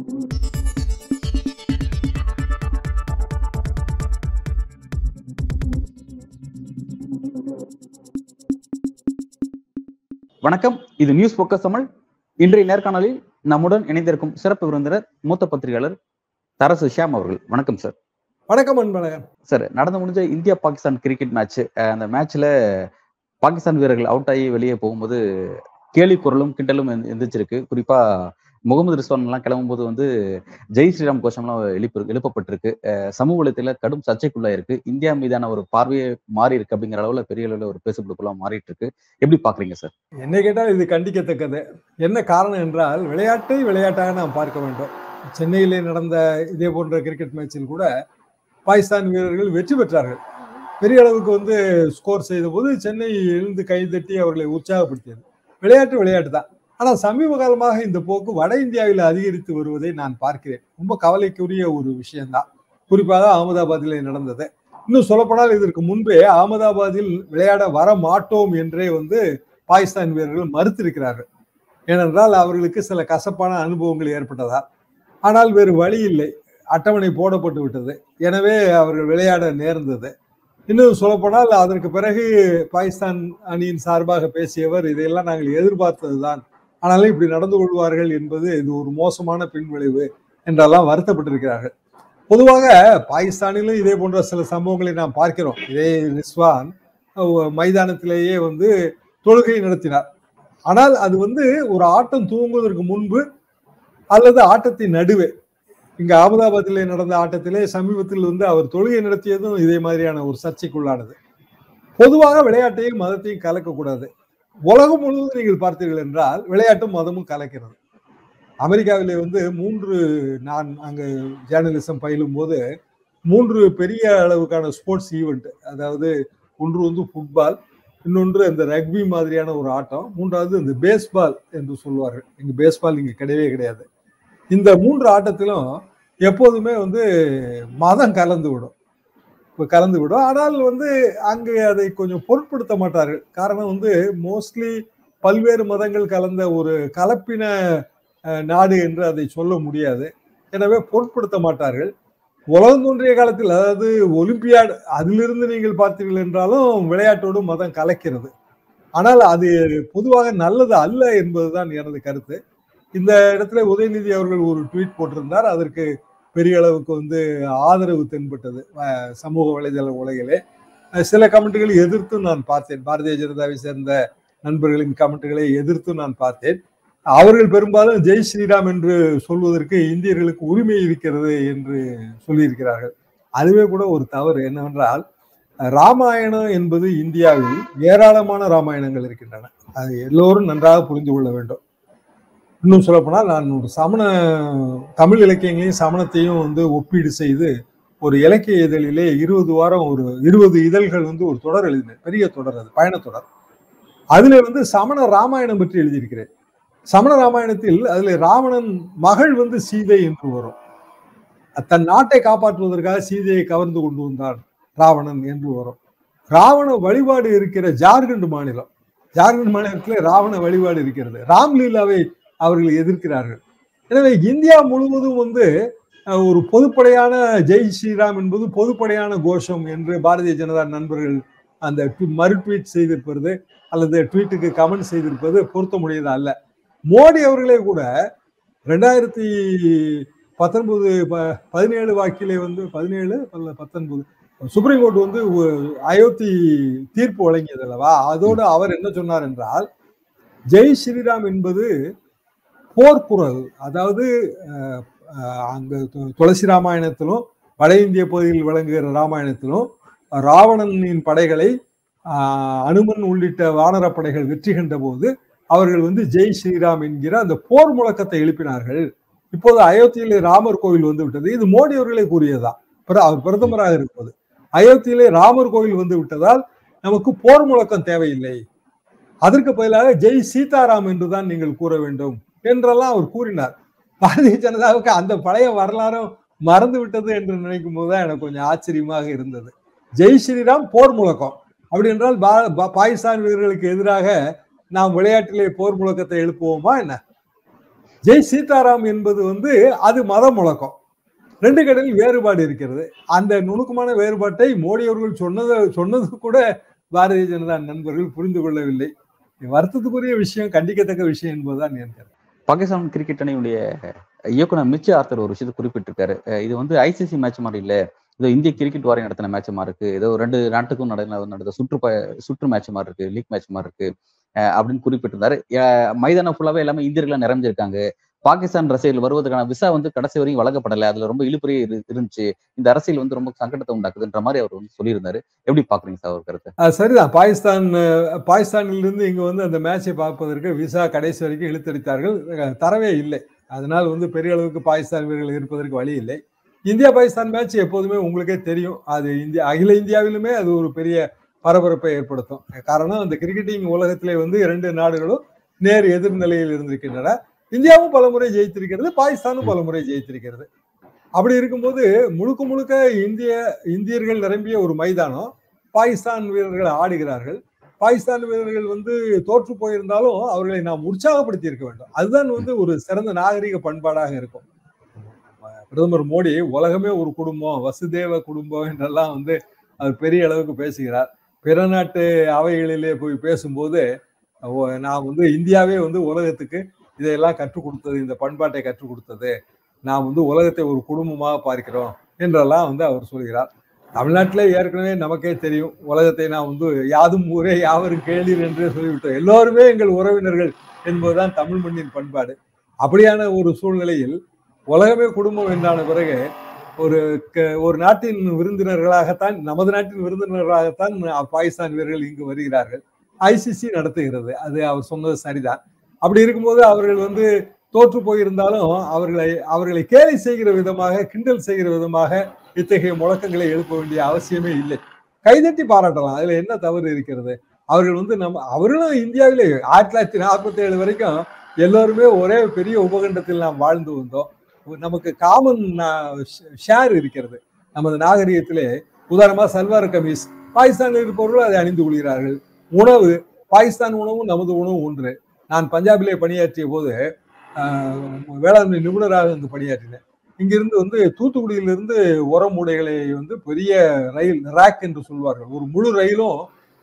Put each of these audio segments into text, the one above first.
வணக்கம். இது news focus Tamil. இன்றைய நேர்காணலில் நம்முடன் இணைந்திருக்கும் சிறப்பு விருந்தினர் மூத்த பத்திரிகையாளர் தரசு ஷியாம் அவர்கள். வணக்கம் சார் வணக்கம் அன்பழகன். சார் நடந்து முடிஞ்ச இந்தியா பாகிஸ்தான் கிரிக்கெட் மேட்ச் அந்த மேட்ச்ல பாகிஸ்தான் வீரர்கள் அவுட் ஆகி வெளியே போகும்போது கேலி குரலும் கிண்டலும் எந்த- எந்திரிச்சிருக்கு. குறிப்பா முகமது ரிஸ்வான் எல்லாம் கிளம்பும்போது வந்து ஜெய் ஸ்ரீராம் கோஷம்லாம் எழுப்பி எழுப்பப்பட்டிருக்கு. சமூக வலயத்தில் கடும் சர்ச்சைக்குள்ளா இருக்கு இந்தியா மீதான ஒரு பார்வையே மாறி இருக்கு அப்படிங்கிற அளவுல பெரிய அளவில் ஒரு பேசுபொருளுக்குள்ள மாறிட்டு இருக்கு எப்படி பாக்குறீங்க சார்? என்னை கேட்டால் இது கண்டிக்கத்தக்கது. என்ன காரணம் என்றால் விளையாட்டை விளையாட்டாக நாம் பார்க்க வேண்டும். சென்னையிலே நடந்த இதே போன்ற கிரிக்கெட் மேட்சில் கூட பாகிஸ்தான் வீரர்கள் வெற்றி பெற்றார்கள். பெரிய அளவுக்கு வந்து ஸ்கோர் செய்த போது சென்னை எழுந்து கைதட்டி அவர்களை உற்சாகப்படுத்தியது. விளையாட்டு விளையாட்டு தான் ஆனால் சமீப காலமாக இந்த போக்கு வட இந்தியாவில் அதிகரித்து வருவதை நான் பார்க்கிறேன். ரொம்ப கவலைக்குரிய ஒரு விஷயம்தான். குறிப்பாக அகமதாபாத்தில் நடந்தது. இன்னும் சொல்லப்போனால் இதற்கு முன்பே அகமதாபாத்தில் விளையாட வர மாட்டோம் என்றே வந்து பாகிஸ்தான் வீரர்கள் மறுத்திருக்கிறார்கள். ஏனென்றால் அவர்களுக்கு சில கசப்பான அனுபவங்கள் ஏற்பட்டதா? ஆனால் வேறு வழி இல்லை. அட்டவணை போடப்பட்டு விட்டது. எனவே அவர்கள் விளையாட நேர்ந்தது. இன்னும் சொல்லப்போனால் அதற்கு பிறகு பாகிஸ்தான் அணியின் சார்பாக பேசியவர் இதையெல்லாம் நாங்கள் எதிர்பார்த்ததுதான். ஆனாலும் இப்படி நடந்து கொள்வார்கள் என்பது இது ஒரு மோசமான பின்விளைவு என்றெல்லாம் வருத்தப்பட்டிருக்கிறார்கள் பொதுவாக பாகிஸ்தானிலும் இதே போன்ற சில சம்பவங்களை நாம் பார்க்கிறோம். இதே நிஸ்வான் மைதானத்திலேயே வந்து தொழுகை நடத்தினார். ஆனால் அது வந்து ஒரு ஆட்டம் துவங்குவதற்கு முன்பு அல்லது ஆட்டத்தின் நடுவே. இங்க அகமதாபாத்திலே நடந்த ஆட்டத்திலே சமீபத்தில் வந்து அவர் தொழுகை நடத்தியதும் இதே மாதிரியான ஒரு சர்ச்சைக்குள்ளானது. பொதுவாக விளையாட்டையும் மதத்தையும் கலக்கக்கூடாது. உலகம் முழுவதும் நீங்கள் பார்த்தீர்கள் என்றால் விளையாட்டும் மதமும் கலக்கிறது. அமெரிக்காவிலே வந்து மூன்று நான் அங்கு ஜேர்னலிசம் பயிலும் போது மூன்று பெரிய அளவுக்கான ஸ்போர்ட்ஸ் ஈவெண்ட் அதாவது ஒன்று வந்து ஃபுட்பால் இன்னொன்று இந்த ரக்பி மாதிரியான ஒரு ஆட்டம் மூன்றாவது இந்த பேஸ்பால் என்று சொல்வார்கள். இங்க பேஸ்பால் இங்கே கிடையவே கிடையாது. இந்த மூன்று ஆட்டத்திலும் எப்போதுமே வந்து மதம் கலந்து விடும் கலந்து விடும் ஆனால் வந்து அங்கே அதை கொஞ்சம் பொருட்படுத்த மாட்டார்கள். காரணம் வந்து மோஸ்ட்லி பல்வேறு மதங்கள் கலந்த ஒரு கலப்பின நாடு என்று அதை சொல்ல முடியாது. எனவே பொருட்படுத்த மாட்டார்கள். உலகம் தோன்றிய காலத்தில் அதாவது ஒலிம்பியாட் அதிலிருந்து நீங்கள் பார்த்தீர்கள் என்றாலும் விளையாட்டோடு மதம் கலக்கிறது. ஆனால் அது பொதுவாக நல்லது அல்ல என்பதுதான் எனது கருத்து. இந்த இடத்துல உதயநிதி அவர்கள் ஒரு ட்வீட் போட்டிருந்தார். அதற்கு பெரிய அளவுக்கு வந்து ஆதரவு தென்பட்டது சமூக வலைதள உலகிலே. சில கமெண்ட்டுகளை எதிர்த்து நான் பார்த்தேன். பாரதிய ஜனதாவை சேர்ந்த நண்பர்களின் கமெண்ட்டுகளை எதிர்த்து நான் பார்த்தேன். அவர்கள் பெரும்பாலும் ஜெய் ஸ்ரீராம் என்று சொல்வதற்கு இந்தியர்களுக்கு உரிமை இருக்கிறது என்று சொல்லியிருக்கிறார்கள். அதுவே கூட ஒரு தவறு என்னவென்றால் ராமாயணம் என்பது இந்தியாவில் ஏராளமான ராமாயணங்கள் இருக்கின்றன. அது எல்லோரும் நன்றாக புரிந்து கொள்ள வேண்டும். இன்னும் சொல்லப்போனால் நான் ஒரு சமண தமிழ் இலக்கியங்களையும் சமணத்தையும் வந்து ஒப்பீடு செய்து ஒரு இலக்கிய இதழிலே இருபது வாரம் ஒரு இருபது இதழ்கள் வந்து ஒரு தொடர் எழுதினேன். பெரிய தொடர் அது பயணத்தொடர் அதுல வந்து சமண ராமாயணம் பற்றி எழுதியிருக்கிறேன். சமண ராமாயணத்தில் அதுல ராவணன் மகள் வந்து சீதை என்று வரும். தன் நாட்டை காப்பாற்றுவதற்காக சீதையை கவர்ந்து கொண்டு வந்தான் ராவணன் என்று வரும். ராவண வழிபாடு இருக்கிற ஜார்க்கண்ட் மாநிலம். ஜார்க்கண்ட் மாநிலத்தில் ராவண வழிபாடு இருக்கிறது. ராம்லீலாவை அவர்கள் எதிர்க்கிறார்கள். எனவே இந்தியா முழுவதும் வந்து ஒரு பொதுப்படையான ஜெய் ஸ்ரீராம் என்பது பொதுப்படையான கோஷம் என்று பாரதிய ஜனதா நண்பர்கள் அந்த மறு ட்வீட் செய்திருப்பது அல்லது ட்வீட்டுக்கு கமெண்ட் செய்திருப்பது பொருத்தமுடையது அல்ல. மோடி அவர்களே கூட ரெண்டாயிரத்தி பத்தொன்பது பதினேழு வாக்கிலே வந்து பதினேழு பத்தொன்பது சுப்ரீம் கோர்ட் வந்து அயோத்தி தீர்ப்பு வழங்கியது அல்லவா? அதோடு அவர் என்ன சொன்னார் என்றால் ஜெய் ஸ்ரீராம் என்பது போர்க்குரல் அதாவது அஹ், அங்க துளசி ராமாயணத்திலும் வட இந்திய பகுதியில் விளங்குகிற ராமாயணத்திலும் ராவணனின் படைகளை ஆஹ், அனுமன் உள்ளிட்ட வானர படைகள் வெற்றி கண்ட போது அவர்கள் வந்து ஜெய் ஸ்ரீராம் என்கிற அந்த போர் முழக்கத்தை எழுப்பினார்கள். இப்போது அயோத்தியிலே ராமர் கோவில் வந்து விட்டது. இது மோடி அவர்களே கூறியதுதான் அவர் பிரதமராக இருப்பது. அயோத்தியிலே ராமர் கோவில் வந்து விட்டதால் நமக்கு போர் முழக்கம் தேவையில்லை. அதற்கு பதிலாக ஜெய் சீதாராம் என்றுதான் நீங்கள் கூற வேண்டும். என்றெல்லாம் அவர் கூறினார். பாரதிய ஜனதாவுக்கு அந்த பழைய வரலாறும் மறந்து விட்டது என்று நினைக்கும் போதுதான் எனக்கு கொஞ்சம் ஆச்சரியமாக இருந்தது. ஜெய் ஸ்ரீராம் போர் முழக்கம். அப்படி என்றால் பா- பாகிஸ்தான் வீரர்களுக்கு எதிராக நாம் விளையாட்டிலே போர் முழக்கத்தை எழுப்புவோமா என்ன? ஜெய் சீதாராம் என்பது வந்து அது மத முழக்கம். ரெண்டு கடையில் வேறுபாடு இருக்கிறது. அந்த நுணுக்கமான வேறுபாட்டை மோடி அவர்கள் சொன்னது சொன்னது கூட பாரதிய ஜனதா நண்பர்கள் புரிந்து கொள்ளவில்லை. வருத்தத்துக்குரிய விஷயம் கண்டிக்கத்தக்க விஷயம் என்பதுதான் என் கருத்து பாகிஸ்தான் கிரிக்கெட் அணியுடைய இயக்குனர் மிச்ச ஆர்த்தர் ஒரு விஷயத்தை குறிப்பிட்டிருக்காரு. இது வந்து ஐசிசி மேட்ச் மாதிரி இல்ல. ஏதோ இந்திய கிரிக்கெட் வாரியம் நடத்தின மேட்ச் மாதிரி இருக்கு. ஏதோ ரெண்டு நாட்டுக்கும் நடந்த நடந்த சுற்று ப- சுற்று மேட்ச் மாதிரி இருக்கு. லீக் மேட்ச் மாதிரி இருக்கு. அப்படின்னு குறிப்பிட்டிருந்தாரு. மைதானம் ஃபுல்லாவே எல்லாமே இந்தியர்களா நிறைஞ்சிருக்காங்க பாகிஸ்தான் ரசிகர்கள் வருவதற்கான விசா வந்து கடைசி வரையும் வழங்கப்படலை. அதுல ரொம்ப இழுபறியே இருந்துச்சு. இந்த அரசியல் வந்து ரொம்ப சங்கடத்தை உண்டாக்குதுன்ற மாதிரி அவர் வந்து சொல்லியிருந்தாரு. எப்படி பாக்குறீங்க சார் அவர் கருத்து? சரிதான். பாகிஸ்தான் பாகிஸ்தானில் பாகிஸ்தானிலிருந்து இங்க வந்து அந்த மேட்சை பார்ப்பதற்கு விசா கடைசி வரைக்கும் இழுத்தடித்தார்கள். தரவே இல்லை. அதனால் வந்து பெரிய அளவுக்கு பாகிஸ்தான் வீரர்கள் இருப்பதற்கு வழி இல்லை. இந்தியா பாகிஸ்தான் மேட்ச் எப்போதுமே உங்களுக்கே தெரியும். அது இந்தியா அகில இந்தியாவிலுமே அது ஒரு பெரிய பரபரப்பை ஏற்படுத்தும். காரணம் அந்த கிரிக்கெட்டிங் உலகத்திலே வந்து இரண்டு நாடுகளும் நேர் எதிர்நிலையில் இருந்திருக்கின்றன. இந்தியாவும் பலமுறை ஜெயித்திருக்கிறது பாகிஸ்தானும் பலமுறை ஜெயித்திருக்கிறது. அப்படி இருக்கும்போது முழுக்க முழுக்க இந்திய இந்தியர்கள் நிரம்பிய ஒரு மைதானம் பாகிஸ்தான் வீரர்கள் ஆடுகிறார்கள். பாகிஸ்தான் வீரர்கள் வந்து தோற்று போயிருந்தாலும் அவர்களை நாம் உற்சாகப்படுத்தி இருக்க வேண்டும். அதுதான் வந்து ஒரு சிறந்த நாகரிக பண்பாடாக இருக்கும். பிரதமர் மோடி உலகமே ஒரு குடும்பம் வசுதேவ குடும்பம் என்றெல்லாம் வந்து அவர் பெரிய அளவுக்கு பேசுகிறார். பிற நாட்டு அவைகளிலே போய் பேசும்போது நான் வந்து இந்தியாவே வந்து உலகத்துக்கு இதையெல்லாம் கற்றுக் கொடுத்தது இந்த பண்பாட்டை கற்றுக் கொடுத்தது. நாம் வந்து உலகத்தை ஒரு குடும்பமாக பார்க்கிறோம் என்றெல்லாம் வந்து அவர் சொல்கிறார். தமிழ்நாட்டில் ஏற்கனவே நமக்கே தெரியும். உலகத்தை நான் வந்து யாதும் ஊரே யாவரும் கேளீர் என்றே சொல்லிவிட்டோம். எல்லோருமே எங்கள் உறவினர்கள் என்பதுதான் தமிழ் மண்ணின் பண்பாடு. அப்படியான ஒரு சூழ்நிலையில் உலகமே குடும்பம் என்றான பிறகு ஒரு க- ஒரு நாட்டின் விருந்தினர்களாகத்தான் நமது நாட்டின் விருந்தினர்களாகத்தான் பாகிஸ்தான் வீரர்கள் இங்கு வருகிறார்கள். ஐசிசி நடத்துகிறது. அது அவர் சொன்னது சரிதான். அப்படி இருக்கும்போது அவர்கள் வந்து தோற்று போயிருந்தாலும் அவர்களை அவர்களை கேலி செய்கிற விதமாக கிண்டல் செய்கிற விதமாக இத்தகைய முழக்கங்களை எழுப்ப வேண்டிய அவசியமே இல்லை. கைதட்டி பாராட்டலாம். அதுல என்ன தவறு இருக்கிறது? அவர்கள் வந்து நம்ம அவர்களும் இந்தியாவிலே ஆயிரத்தி தொள்ளாயிரத்தி நாற்பத்தி ஏழு வரைக்கும் எல்லோருமே ஒரே பெரிய உபகண்டத்தில் நாம் வாழ்ந்து வந்தோம். நமக்கு காமன் ஷேர் இருக்கிறது. நமது நாகரிகத்திலே உதாரணமா சல்வார் கமீஸ் பாகிஸ்தானில் இருப்பவர்கள் அதை அணிந்து கொள்கிறார்கள். உணவு பாகிஸ்தான் உணவும் நமது உணவும் ஒன்று. நான் பஞ்சாபிலே பணியாற்றிய போது வேளாண்மை நிபுணராக இங்கு பணியாற்றினேன். இங்கிருந்து வந்து தூத்துக்குடியிலிருந்து உரமூடைகளை வந்து பெரிய ரயில் ரேக் என்று சொல்வார்கள். ஒரு முழு ரயிலும்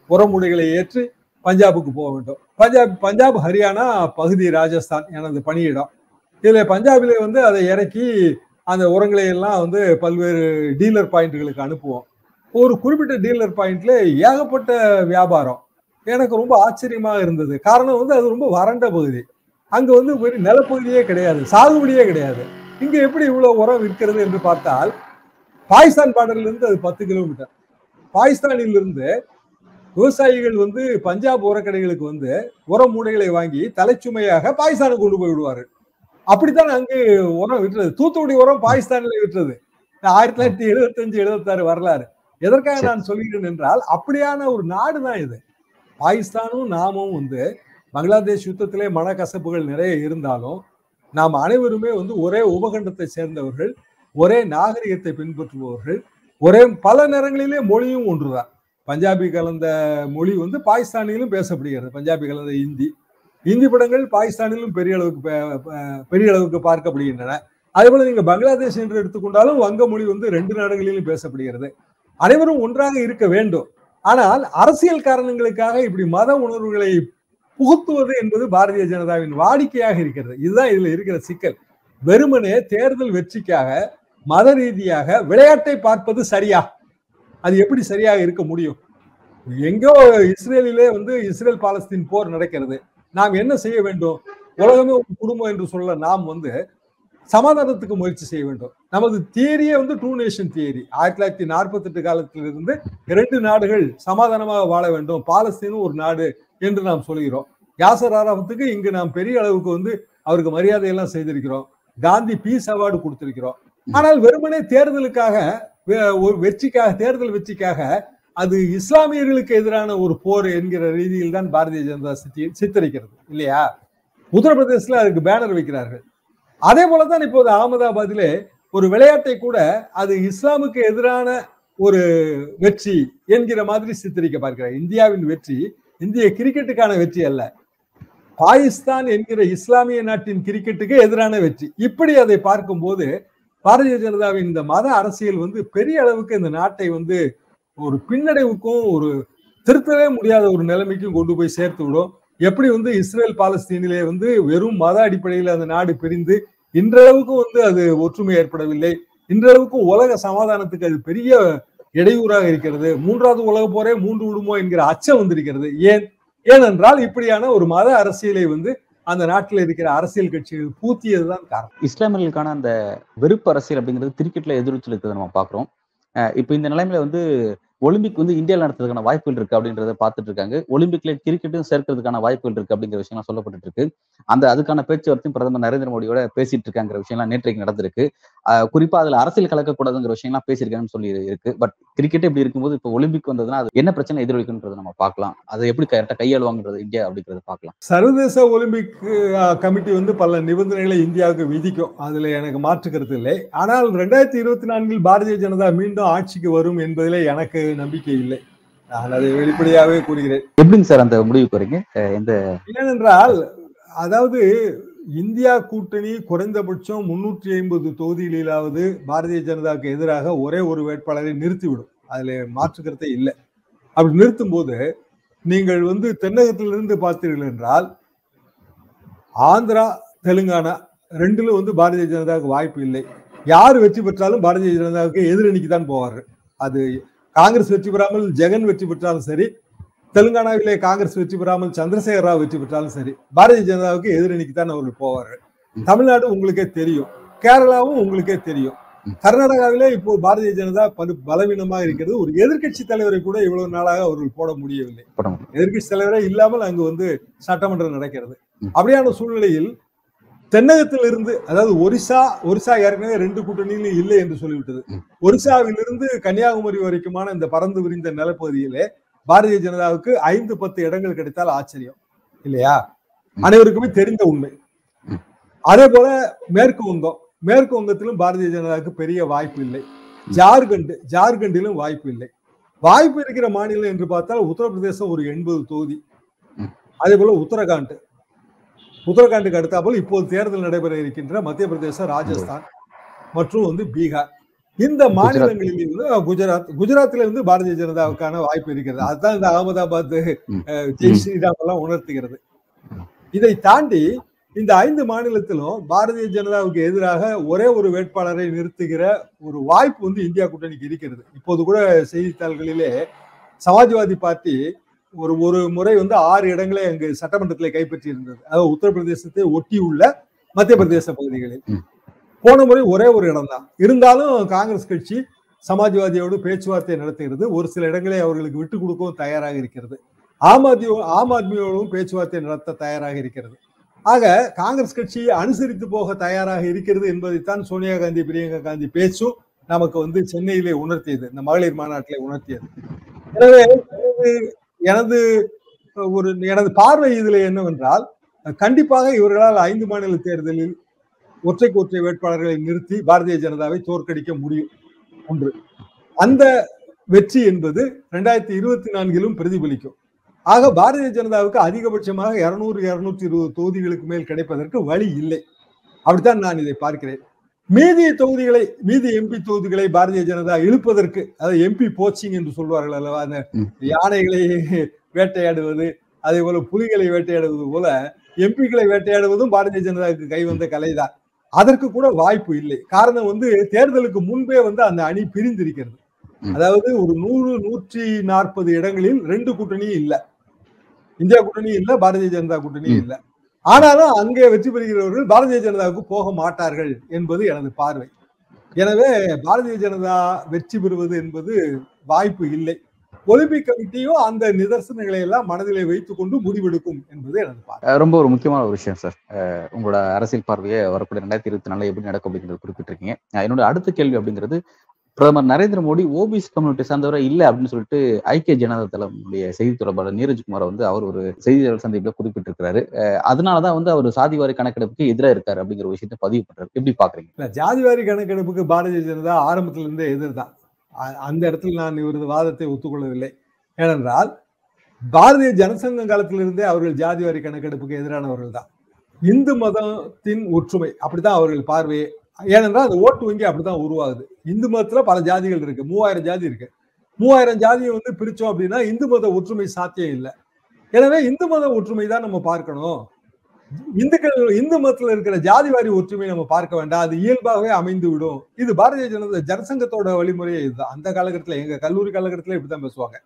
உரமூடைகளை ஏற்றி பஞ்சாபுக்கு போக வேண்டும். பஞ்சாப் பஞ்சாப் ஹரியானா பகுதி ராஜஸ்தான் எனது பணியிடம். இதில் பஞ்சாபிலே வந்து அதை இறக்கி அந்த உரங்களை எல்லாம் வந்து பல்வேறு டீலர் பாயிண்ட்களுக்கு அனுப்புவோம். ஒரு குறிப்பிட்ட டீலர் பாயிண்ட்ல ஏகப்பட்ட வியாபாரம். எனக்கு ரொம்ப ஆச்சரியமாக இருந்தது. காரணம் வந்து அது ரொம்ப வறண்ட பகுதி. அங்க வந்து நிலப்பகுதியே கிடையாது சாகுபடியே கிடையாது. இங்க எப்படி இவ்வளவு உரம் விற்கிறது என்று பார்த்தால் பாகிஸ்தான் பார்டர்ல இருந்து அது பத்து கிலோமீட்டர். பாகிஸ்தானில் இருந்து விவசாயிகள் வந்து பஞ்சாப் உரக்கடைகளுக்கு வந்து உர மூடைகளை வாங்கி தலைச்சுமையாக பாகிஸ்தானுக்கு கொண்டு போய் விடுவார்கள் அப்படித்தான் அங்கு உரம் விட்டுறது தூத்துக்குடி உரம் பாகிஸ்தானில் விட்டுறது ஆயிரத்தி தொள்ளாயிரத்தி எழுபத்தஞ்சு எழுபத்தாறு வரலாறு. எதற்காக நான் சொல்கிறேன் என்றால் அப்படியான ஒரு நாடு தான் இது. பாகிஸ்தானும் நாமும் வந்து பங்களாதேஷ் யுத்தத்திலே மனக்கசப்புகள் நிறைய இருந்தாலும் நாம் அனைவருமே வந்து ஒரே உபகண்டத்தை சேர்ந்தவர்கள் ஒரே நாகரிகத்தை பின்பற்றுபவர்கள் ஒரே பல நேரங்களிலே மொழியும் ஒன்றுதான். பஞ்சாபி கலந்த மொழி வந்து பாகிஸ்தானிலும் பேசப்படுகிறது. பஞ்சாபி கலந்த இந்தி. இந்தி படங்கள் பாகிஸ்தானிலும் பெரிய அளவுக்கு பே- பெரிய அளவுக்கு பார்க்கப்படுகின்றன. அதேபோல நீங்க பங்களாதேஷ் என்று எடுத்துக்கொண்டாலும் வங்க மொழி வந்து ரெண்டு நாடுகளிலும் பேசப்படுகிறது. அனைவரும் ஒன்றாக இருக்க வேண்டும். ஆனால் அரசியல் காரணங்களுக்காக இப்படி மத உணர்வுகளை புகுத்துவது என்பது பாரதிய ஜனதாவின் வாடிக்கையாக இருக்கிறது. இதுதான் இதுல இருக்கிற சிக்கல். வெறுமனே தேர்தல் வெற்றிக்காக மத ரீதியாக விளையாட்டை பார்ப்பது சரியா? அது எப்படி சரியாக இருக்க முடியும்? எங்கோ இஸ்ரேலிலே வந்து இஸ்ரேல் பாலஸ்தீன் போர் நடக்கிறது. நாம் என்ன செய்ய வேண்டும்? உலகமே ஒரு குடும்பம் என்று சொல்ல நாம் வந்து சமாதானத்துக்கு முயற்சி செய்ய வேண்டும். நமது தியரியே வந்து டூ நேஷன் தியரி ஆயிரத்தி தொள்ளாயிரத்தி நாற்பத்தி எட்டு காலத்திலிருந்து இரண்டு நாடுகள் சமாதானமாக வாழ வேண்டும். பாலஸ்தீனும் ஒரு நாடு என்று நாம் சொல்கிறோம். யாசர் ஆராபத்துக்கு இங்கு நாம் பெரிய அளவுக்கு வந்து அவருக்கு மரியாதை எல்லாம் செய்திருக்கிறோம். காந்தி பீஸ் அவார்டு கொடுத்திருக்கிறோம். ஆனால் வெறுமனே தேர்தலுக்காக ஒரு வெற்றிக்காக தேர்தல் வெற்றிக்காக அது இஸ்லாமியர்களுக்கு எதிரான ஒரு போர் என்கிற ரீதியில் தான் பாரதிய ஜனதா சித்தி- சித்தரிக்கிறது. இல்லையா? உத்தரப்பிரதேசத்தில் அதுக்கு பேனர் வைக்கிறார்கள். அதே போலதான் இப்போது அகமதாபாத்திலே ஒரு விளையாட்டை கூட அது இஸ்லாமுக்கு எதிரான ஒரு வெற்றி என்கிற மாதிரி சித்தரிக்க பார்க்கிறார். இந்தியாவின் வெற்றி இந்திய கிரிக்கெட்டுக்கான வெற்றி அல்ல. பாகிஸ்தான் என்கிற இஸ்லாமிய நாட்டின் கிரிக்கெட்டுக்கு எதிரான வெற்றி. இப்படி அதை பார்க்கும்போது பாரதிய ஜனதாவின் இந்த மத அரசியல் வந்து பெரிய அளவுக்கு இந்த நாட்டை வந்து ஒரு பின்னடைவுக்கும் ஒரு திருத்தவே முடியாத ஒரு நிலைமைக்கும் கொண்டு போய் சேர்த்து விடும். எப்படி வந்து இஸ்ரேல் பாலஸ்தீனிலே வந்து வெறும் மத அடிப்படையில் அந்த நாடு பிரிந்து இன்றளவுக்கு வந்து அது ஒற்றுமை ஏற்படவில்லை இன்றளவுக்கும் உலக சமாதானத்துக்கு அது பெரிய இடையூறாக இருக்கிறது மூன்றாவது உலக போரே மூன்று விடுமோ என்கிற அச்சம் வந்திருக்கிறது. ஏன்? ஏனென்றால் இப்படியான ஒரு மத அரசியலை வந்து அந்த நாட்டில் இருக்கிற அரசியல் கட்சிகள் பூத்தியதுதான் காரணம். இஸ்லாமியர்களுக்கான அந்த வெறுப்பு அரசியல் அப்படிங்கிறது கிரிக்கெட்ல எதிர்த்து இருக்கிறத நம்ம பாக்குறோம் இப்போ இந்த நிலைமையில வந்து ஒலிம்பிக் வந்து இந்தியாவில் நடத்துறதுக்கான வாய்ப்புகள் இருக்கு அப்படின்றத பார்த்துட்டு இருக்காங்க. ஒலிம்பிக்ல கிரிக்கெட்டும் சேர்க்கறதுக்கான வாய்ப்புகள் இருக்கு அப்படிங்கிற விஷயம்லாம் சொல்லப்பட்டு இருக்கு. அந்த அதுக்கான பேச்சுவார்த்தையும் பிரதமர் நரேந்திர மோடியோட பேசிட்டு இருக்காங்கிற விஷயம்லாம் நேற்றைக்கு நடந்திருக்கு. குறிப்பா அதுல அரசியல் கலக்கக்கூடாதுங்கிற விஷயம்லாம் பேசியிருக்காங்கன்னு சொல்லி இருக்கு. பட் கிரிக்கெட் இப்படி இருக்கும்போது இப்போ ஒலிம்பிக் வந்ததுன்னா அது என்ன பிரச்சனை எதிரொலிக்குன்றதை நம்ம பார்க்கலாம். அதை எப்படி கரெக்டாக கையாளுவாங்கன்றது இந்தியா அப்படிங்கிறத பார்க்கலாம். சர்வதேச ஒலிம்பிக் கமிட்டி வந்து பல நிபந்தனைகளை இந்தியாவுக்கு விதிக்கும். அதுல எனக்கு மாற்றுக்கிறது இல்லை. ஆனால் ரெண்டாயிரத்தி இருபத்தி நான்கில் பாரதிய ஜனதா மீண்டும் ஆட்சிக்கு வரும் என்பதிலே எனக்கு நம்பிக்கை இல்லை. நான் அதை வெளிப்படையாகவே கூறுகிறேன். எப்படிங்க சார் அந்த முடிவுக்கு வரீங்க? எந்த ஏனென்றால் அதாவது இந்தியா கூட்டணி குறைந்தபட்சம் முன்னூற்றி ஐம்பது தொகுதிகளிலாவது பாரதிய ஜனதாவுக்கு எதிராக ஒரே ஒரு வேட்பாளரை நிறுத்திவிடும். அதுல மாற்று கருத்தே இல்லை. அப்படி நிறுத்தும் போது நீங்கள் வந்து தென்னகத்திலிருந்து பார்த்தீர்கள் என்றால் ஆந்திரா தெலுங்கானா ரெண்டிலும் வந்து பாரதிய ஜனதாவுக்கு வாய்ப்பு இல்லை. யார் வெற்றி பெற்றாலும் பாரதிய ஜனதாவுக்கு எதிரணிக்கு தான் போவார்கள். அது காங்கிரஸ் வெற்றி பெறாமல் ஜெகன் வெற்றி பெற்றாலும் சரி தெலுங்கானாவிலே காங்கிரஸ் வெற்றி பெறாமல் சந்திரசேகர ராவ் வெற்றி பெற்றாலும் சரி பாரதிய ஜனதாவுக்கு எதிரணிக்கு தான் அவர்கள் போவார்கள். தமிழ்நாடு உங்களுக்கே தெரியும். கேரளாவும் உங்களுக்கே தெரியும். கர்நாடகாவிலே இப்போ பாரதிய ஜனதா பல பலவீனமாக இருக்கிறது. ஒரு எதிர்க்கட்சி தலைவரை கூட இவ்வளவு நாளாக அவர்கள் போட முடியவில்லை? எதிர்க்கட்சி தலைவரே இல்லாமல் அங்கு வந்து சட்டமன்றம் நடக்கிறது. அப்படியான சூழ்நிலையில் தென்னகத்திலிருந்து அதாவது ஒரிசா ஒரிசா ஏற்கனவே ரெண்டு கூட்டணியிலும் இல்லை என்று சொல்லிவிட்டது. ஒரிசாவிலிருந்து கன்னியாகுமரி வரைக்குமான இந்த பறந்து விரிந்த நிலப்பகுதியிலே பாரதிய ஜனதாவுக்கு ஐந்து பத்து இடங்கள் கிடைத்தால் ஆச்சரியம். இல்லையா. அனைவருக்குமே தெரிந்த உண்மை. அதே போல மேற்கு வங்கம். மேற்கு வங்கத்திலும் பாரதிய ஜனதாவுக்கு பெரிய வாய்ப்பு இல்லை. ஜார்க்கண்ட் ஜார்க்கண்டிலும் வாய்ப்பு இல்லை. வாய்ப்பு இருக்கிற மாநிலம் என்று பார்த்தால் உத்தரப்பிரதேசம் ஒரு எண்பது தொகுதி. அதே போல உத்தரகாண்ட். உத்தரகாண்டுக்கு அடுத்தாப்போல் இப்போது தேர்தல் நடைபெற இருக்கின்ற மத்திய பிரதேசம் ராஜஸ்தான் மற்றும் வந்து பீகார். இந்த மாநிலங்களில் இருந்து குஜராத். குஜராத்ல இருந்து பாரதிய ஜனதாவுக்கான வாய்ப்பு இருக்கிறது. அதுதான் இந்த அகமதாபாத் ஜெய் ஸ்ரீராம் எல்லாம் உணர்த்துகிறது. இதை தாண்டி இந்த ஐந்து மாநிலத்திலும் பாரதிய ஜனதாவுக்கு எதிராக ஒரே ஒரு வேட்பாளரை நிறுத்துகிற ஒரு வாய்ப்பு வந்து இந்தியா கூட்டணிக்கு இருக்கிறது. இப்போது கூட செய்தித்தாள்களிலே சமாஜ்வாதி பார்ட்டி ஒரு ஒரு முறை வந்து ஆறு இடங்களை அங்கு சட்டமன்றத்தில் கைப்பற்றி இருந்தது அதாவது உத்தரப்பிரதேசத்தை ஒட்டி உள்ள மத்திய பிரதேச பகுதிகளில். போன முறை ஒரே ஒரு இடம் தான் இருந்தாலும் காங்கிரஸ் கட்சி சமாஜ்வாதியோடு பேச்சுவார்த்தை நடத்துகிறது. ஒரு சில இடங்களை அவர்களுக்கு விட்டு கொடுக்கவும் தயாராக இருக்கிறது. ஆம் ஆத்மி ஆம் ஆத்மியோடும் பேச்சுவார்த்தை நடத்த தயாராக இருக்கிறது. ஆக காங்கிரஸ் கட்சி அனுசரித்து போக தயாராக இருக்கிறது என்பதைத்தான் சோனியா காந்தி பிரியங்கா காந்தி பேச்சும் நமக்கு வந்து சென்னையிலே உணர்த்தியது. இந்த மகளிர் மாநாட்டிலே உணர்த்தியது. எனவே எனது ஒரு எனது பார்வை இதில் என்னவென்றால் கண்டிப்பாக இவர்களால் ஐந்து மாநில தேர்தலில் ஒற்றைக்கு ஒற்றை வேட்பாளர்களை நிறுத்தி பாரதிய ஜனதாவை தோற்கடிக்க முடியும். ஒன்று. அந்த வெற்றி என்பது ரெண்டாயிரத்தி இருபத்தி நான்கிலும் பிரதிபலிக்கும். ஆக பாரதிய ஜனதாவுக்கு அதிகபட்சமாக இருநூறு இருநூத்தி இருபது தொகுதிகளுக்கு மேல் கிடைப்பதற்கு வழி இல்லை. அப்படித்தான் நான் இதை பார்க்கிறேன். மீதி தொகுதிகளை மீதி எம்பி தொகுதிகளை பாரதிய ஜனதா இழுப்பதற்கு அதாவது எம்பி போச்சிங் என்று சொல்வார்கள் அல்லவா அந்த. யானைகளை வேட்டையாடுவது அதே போல புலிகளை வேட்டையாடுவது போல எம்பிக்களை வேட்டையாடுவதும் பாரதிய ஜனதாவுக்கு கைவந்த கலைதான் அதற்கு கூட வாய்ப்பு இல்லை காரணம் வந்து தேர்தலுக்கு முன்பே வந்து அந்த அணி பிரிந்திருக்கிறது. அதாவது ஒரு நூறு நூற்றி நாற்பது இடங்களில் ரெண்டு கூட்டணியும் இல்ல இந்தியா கூட்டணியும் இல்ல பாரதிய ஜனதா கூட்டணியும். இல்ல ஆனாலும் அங்கே வெற்றி பெறுகிறவர்கள் பாரதிய ஜனதாவுக்கு போக மாட்டார்கள் என்பது எனது பார்வை. எனவே பாரதிய ஜனதா வெற்றி பெறுவது என்பது வாய்ப்பு இல்லை. ஒலிம்பிக் கமிட்டியும் அந்த நிதர்சனங்களை எல்லாம் மனதிலே வைத்துக் கொண்டு முடிவெடுக்கும் என்பது எனது பார்வை. ரொம்ப ஒரு முக்கியமான ஒரு விஷயம் சார். அஹ் உங்களோட அரசியல் பார்வையை வரக்கூடிய ரெண்டாயிரத்தி இருபத்தி நாலு எப்படி நடக்கும் அப்படிங்கிறது குறிப்பிட்டிருக்கீங்க. என்னோட அடுத்த கேள்வி அப்படிங்கிறது பிரதமர் நரேந்திர மோடி ஓபிசி கம்யூனிட்டி சார்ந்தவரை இல்ல அப்படின்னு சொல்லிட்டு ஐக்கிய ஜனதா தளமுடைய செய்தி தொடர்பாளர் நீரஜ்குமார் வந்து அவர் ஒரு செய்தியாளர் சந்திப்புல குறிப்பிட்டிருக்கிறாரு. அதனாலதான் வந்து அவர் சாதிவாரி கணக்கெடுப்புக்கு எதிராக இருக்காரு அப்படிங்கிற விஷயத்த விஷயத்தை பதிவு பண்றாரு. எப்படி பாக்குறீங்க? இல்ல ஜாதிவாரி கணக்கெடுப்புக்கு பாரதிய ஜனதா ஆரம்பத்திலிருந்தே எதிர்தான். அந்த இடத்துல நான் இவரது வாதத்தை ஒத்துக்கொள்ளவில்லை. ஏனென்றால் பாரதிய ஜனசங்கம் காலத்திலிருந்தே அவர்கள் ஜாதி வாரி கணக்கெடுப்புக்கு எதிரானவர்கள் தான் இந்து மதத்தின் ஒற்றுமை அப்படித்தான் அவர்கள் பார்வையே. ஏனென்றால் அந்த ஓட்டு வங்கி அப்படித்தான் உருவாகுது. இந்து மதத்துல பல ஜாதிகள் இருக்கு. மூவாயிரம் ஜாதி இருக்கு. மூவாயிரம் ஜாதியை வந்து பிரிச்சோம் அப்படின்னா இந்து மத ஒற்றுமை சாத்தியம் இல்லை. எனவே இந்து மத ஒற்றுமை தான் நம்ம பார்க்கணும். இந்துக்கள் இந்து மதத்துல இருக்கிற ஜாதி வாரி ஒற்றுமை நம்ம பார்க்க வேண்டாம். அது இயல்பாகவே அமைந்து விடும். இது பாரதிய ஜனதா ஜனசங்கத்தோட வழிமுறையே இதுதான். அந்த காலகட்டத்தில் எங்க கல்லூரி காலகட்டத்துல இப்படிதான் பேசுவாங்க.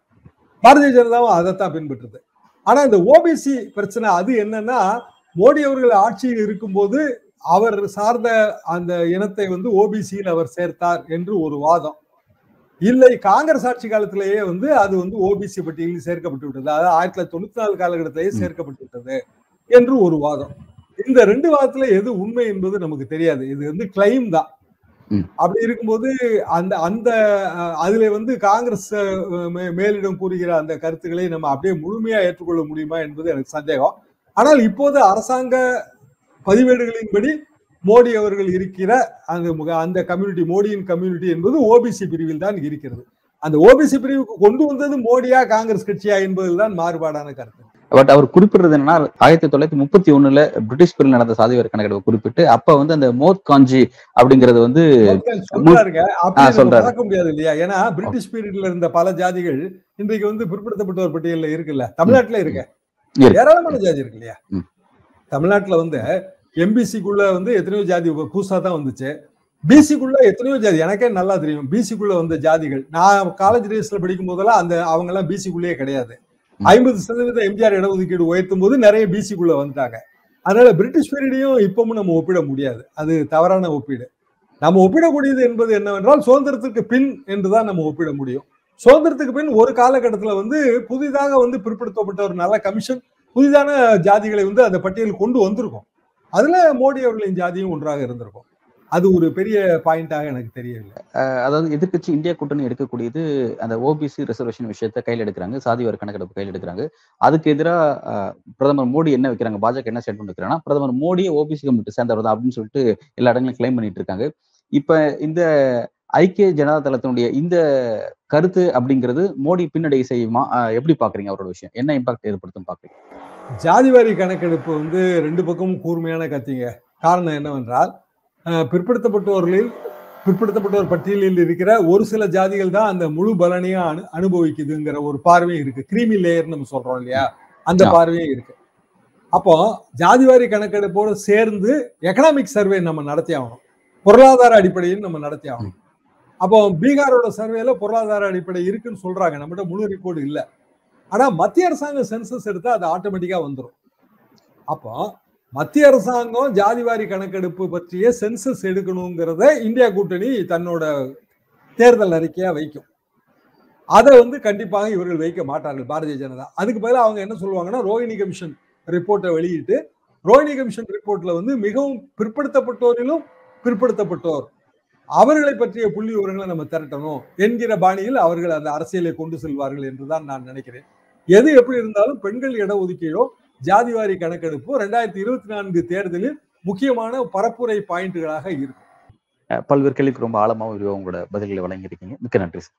பாரதிய ஜனதாவும் அதைத்தான் பின்பற்றுது. ஆனா இந்த ஓபிசி பிரச்சனை அது என்னன்னா மோடி அவர்கள் ஆட்சியில் இருக்கும்போது அவர் சார்ந்த அந்த இனத்தை வந்து ஓபிசியில் அவர் சேர்த்தார் என்று ஒரு வாதம். இல்லை காங்கிரஸ் ஆட்சி காலத்திலேயே வந்து அது வந்து ஓபிசி பட்டியலில் சேர்க்கப்பட்டு விட்டது. அதாவது ஆயிரத்தி தொள்ளாயிரத்தி தொண்ணூத்தி நாலு காலகட்டத்திலேயே சேர்க்கப்பட்டு விட்டது என்று ஒரு வாதம். இந்த ரெண்டு வாதத்துல எது உண்மை என்பது நமக்கு தெரியாது. இது வந்து கிளைம் தான். அப்படி இருக்கும்போது அந்த அந்த அதுல வந்து காங்கிரஸ் மேலிடம் கூறுகிற அந்த கருத்துக்களை நம்ம அப்படியே முழுமையா ஏற்றுக்கொள்ள முடியுமா என்பது எனக்கு சந்தேகம். ஆனால் இப்போது அரசாங்க பதிவேடுகளின்படி மோடி அவர்கள் இருக்கிற அந்த அந்த கம்யூனிட்டி மோடியின் கம்யூனிட்டி என்பது ஓபிசி பிரிவில் தான் இருக்கிறது. அந்த ஓபிசி பிரிவுக்கு கொண்டு வந்தது மோடியா காங்கிரஸ் கட்சியா என்பதில் தான் மாறுபாடான கருத்து. பட் அவர் குறிப்பிடுறது என்னன்னா ஆயிரத்தி தொள்ளாயிரத்தி முப்பத்தி ஒண்ணுல பிரிட்டிஷ் பிரிவில் நடந்த சாதிவாரி கணக்கெடுப்பு குறிப்பிட்டு அப்ப வந்து அந்த மோத் காஞ்சி அப்படிங்கிறது வந்து சொல்றாரு. முடியாது இல்லையா? ஏன்னா பிரிட்டிஷ் பீரியட்ல இருந்த பல ஜாதிகள் இன்றைக்கு வந்து பிற்படுத்தப்பட்டோர் பட்டியல்ல இருக்குல்ல? தமிழ்நாட்டுல இருக்கு. ஏராளமான ஜாதி இருக்கு இல்லையா. தமிழ்நாட்டுல வந்து எம்பிசிக்குள்ள வந்து எத்தனையோ ஜாதி புதுசா தான் வந்துச்சு. பிசிக்குள்ள எத்தனையோ ஜாதி எனக்கே நல்லா தெரியும். பிசிக்குள்ள வந்த ஜாதிகள். நான் காலேஜ் டேஸ்ல படிக்கும் போதெல்லாம் அந்த அவங்க எல்லாம் பிசிக்குள்ளேயே கிடையாது. ஐம்பது சதவீதம் எம்ஜிஆர் இடஒதுக்கீடு உயர்த்தும் போது நிறைய பிசிக்குள்ள வந்துட்டாங்க. அதனால பிரிட்டிஷ் பீரியடையும் இப்பவும் நம்ம ஒப்பிட முடியாது. அது தவறான ஒப்பீடு. நம்ம ஒப்பிடக்கூடியது என்பது என்னவென்றால் சுதந்திரத்துக்கு பின் என்றுதான் நம்ம ஒப்பிட முடியும். சுதந்திரத்துக்கு பின் ஒரு காலகட்டத்துல வந்து புதிதாக வந்து பிற்படுத்தப்பட்ட ஒரு நல்ல கமிஷன் புதிதான ஜாதிகளை வந்து அந்த பட்டியல் கொண்டு வந்திருக்கும். அதுல மோடி அவர்களின் ஜாதியும் ஒன்றாக இருந்திருக்கும். அது ஒரு பெரிய பாயிண்டாக எனக்கு தெரியவில்லை. அதாவது எதிர்க்கட்சி இந்தியா கூட்டணி எடுக்கக்கூடியது அந்த ஓபிசி ரிசர்வேஷன் விஷயத்த கையில் எடுக்கிறாங்க. சாதிவாரி கணக்கெடுப்பு கையில் எடுக்கிறாங்க. அதுக்கு எதிராக பிரதமர் மோடி என்ன வைக்கிறாங்க? பாஜக என்ன ஸ்டேட்மெண்ட் வைக்கிறாங்கன்னா பிரதமர் மோடியை ஓபிசி கம்யூனிட்டி சேர்ந்தவர் தான் அப்படின்னு சொல்லிட்டு எல்லா இடங்களும் கிளைம் பண்ணிட்டு இருக்காங்க. இப்ப இந்த ஐக்கிய ஜனதா தளத்தினுடைய இந்த கருத்து அப்படிங்கிறது மோடி பின்னடை செய்யுமா எப்படி பாக்குறீங்க அவரோட விஷயம்? என்ன இம்பாக்ட் ஏற்படுத்தும் பாக்குறீங்க? ஜாதிவாரி கணக்கெடுப்பு வந்து ரெண்டு பக்கமும் கூர்மையான கத்திங்க. காரணம் என்னவென்றால் அஹ், பிற்படுத்தப்பட்டோர்களில் பிற்படுத்தப்பட்டோர் பட்டியலில் இருக்கிற ஒரு சில ஜாதிகள் தான் அந்த முழு பலனையும் அனு அனுபவிக்குதுங்கிற ஒரு பார்வையும் இருக்கு. கிரீமி லேயர் நம்ம சொல்றோம் இல்லையா? அந்த. பார்வையும் இருக்கு. அப்போ ஜாதிவாரி கணக்கெடுப்போடு சேர்ந்து எக்கனாமிக் சர்வே நம்ம நடத்தி ஆகணும் பொருளாதார அடிப்படையில் நம்ம நடத்தி ஆகணும் அப்போ பீகாரோட சர்வேல பொருளாதார அடிப்படை இருக்குன்னு சொல்றாங்க. நம்மகிட்ட முழு ரிப்போர்ட் இல்லை. ஆனா மத்திய அரசாங்கம் சென்சஸ் எடுத்தா அது ஆட்டோமேட்டிக்கா வந்துடும் அப்போ மத்திய அரசாங்கம் ஜாதிவாரி கணக்கெடுப்பு பற்றிய சென்சஸ் எடுக்கணுங்கிறத இந்தியா கூட்டணி தன்னோட தேர்தல் அறிக்கையா வைக்கும். அதை வந்து கண்டிப்பாக இவர்கள் வைக்க மாட்டார்கள் பாரதிய ஜனதா. அதுக்கு பதிலாக அவங்க என்ன சொல்லுவாங்கன்னா ரோஹிணி கமிஷன் ரிப்போர்ட்டை வெளியிட்டு ரோஹிணி கமிஷன் ரிப்போர்ட்ல வந்து மிகவும் பிற்படுத்தப்பட்டோரிலும் பிற்படுத்தப்பட்டோர். அவர்களை பற்றிய புள்ளி விவரங்களை நம்ம திரட்டணும் என்கிற பாணியில் அவர்கள் அந்த அரசியலை கொண்டு செல்வார்கள் என்றுதான் நான் நினைக்கிறேன். எது எப்படி இருந்தாலும் பெண்கள் இடஒதுக்கீடோ ஜாதிவாரி கணக்கெடுப்போ ரெண்டாயிரத்தி இருபத்தி நான்கு தேர்தலில் முக்கியமான பரப்புரை பாயிண்ட்களாக இருக்கும். பல்வேறு கேள்விக்கு ரொம்ப ஆழமாவும் உங்களோட பதில்களை வழங்கியிருக்கீங்க. மிக்க நன்றி சார்.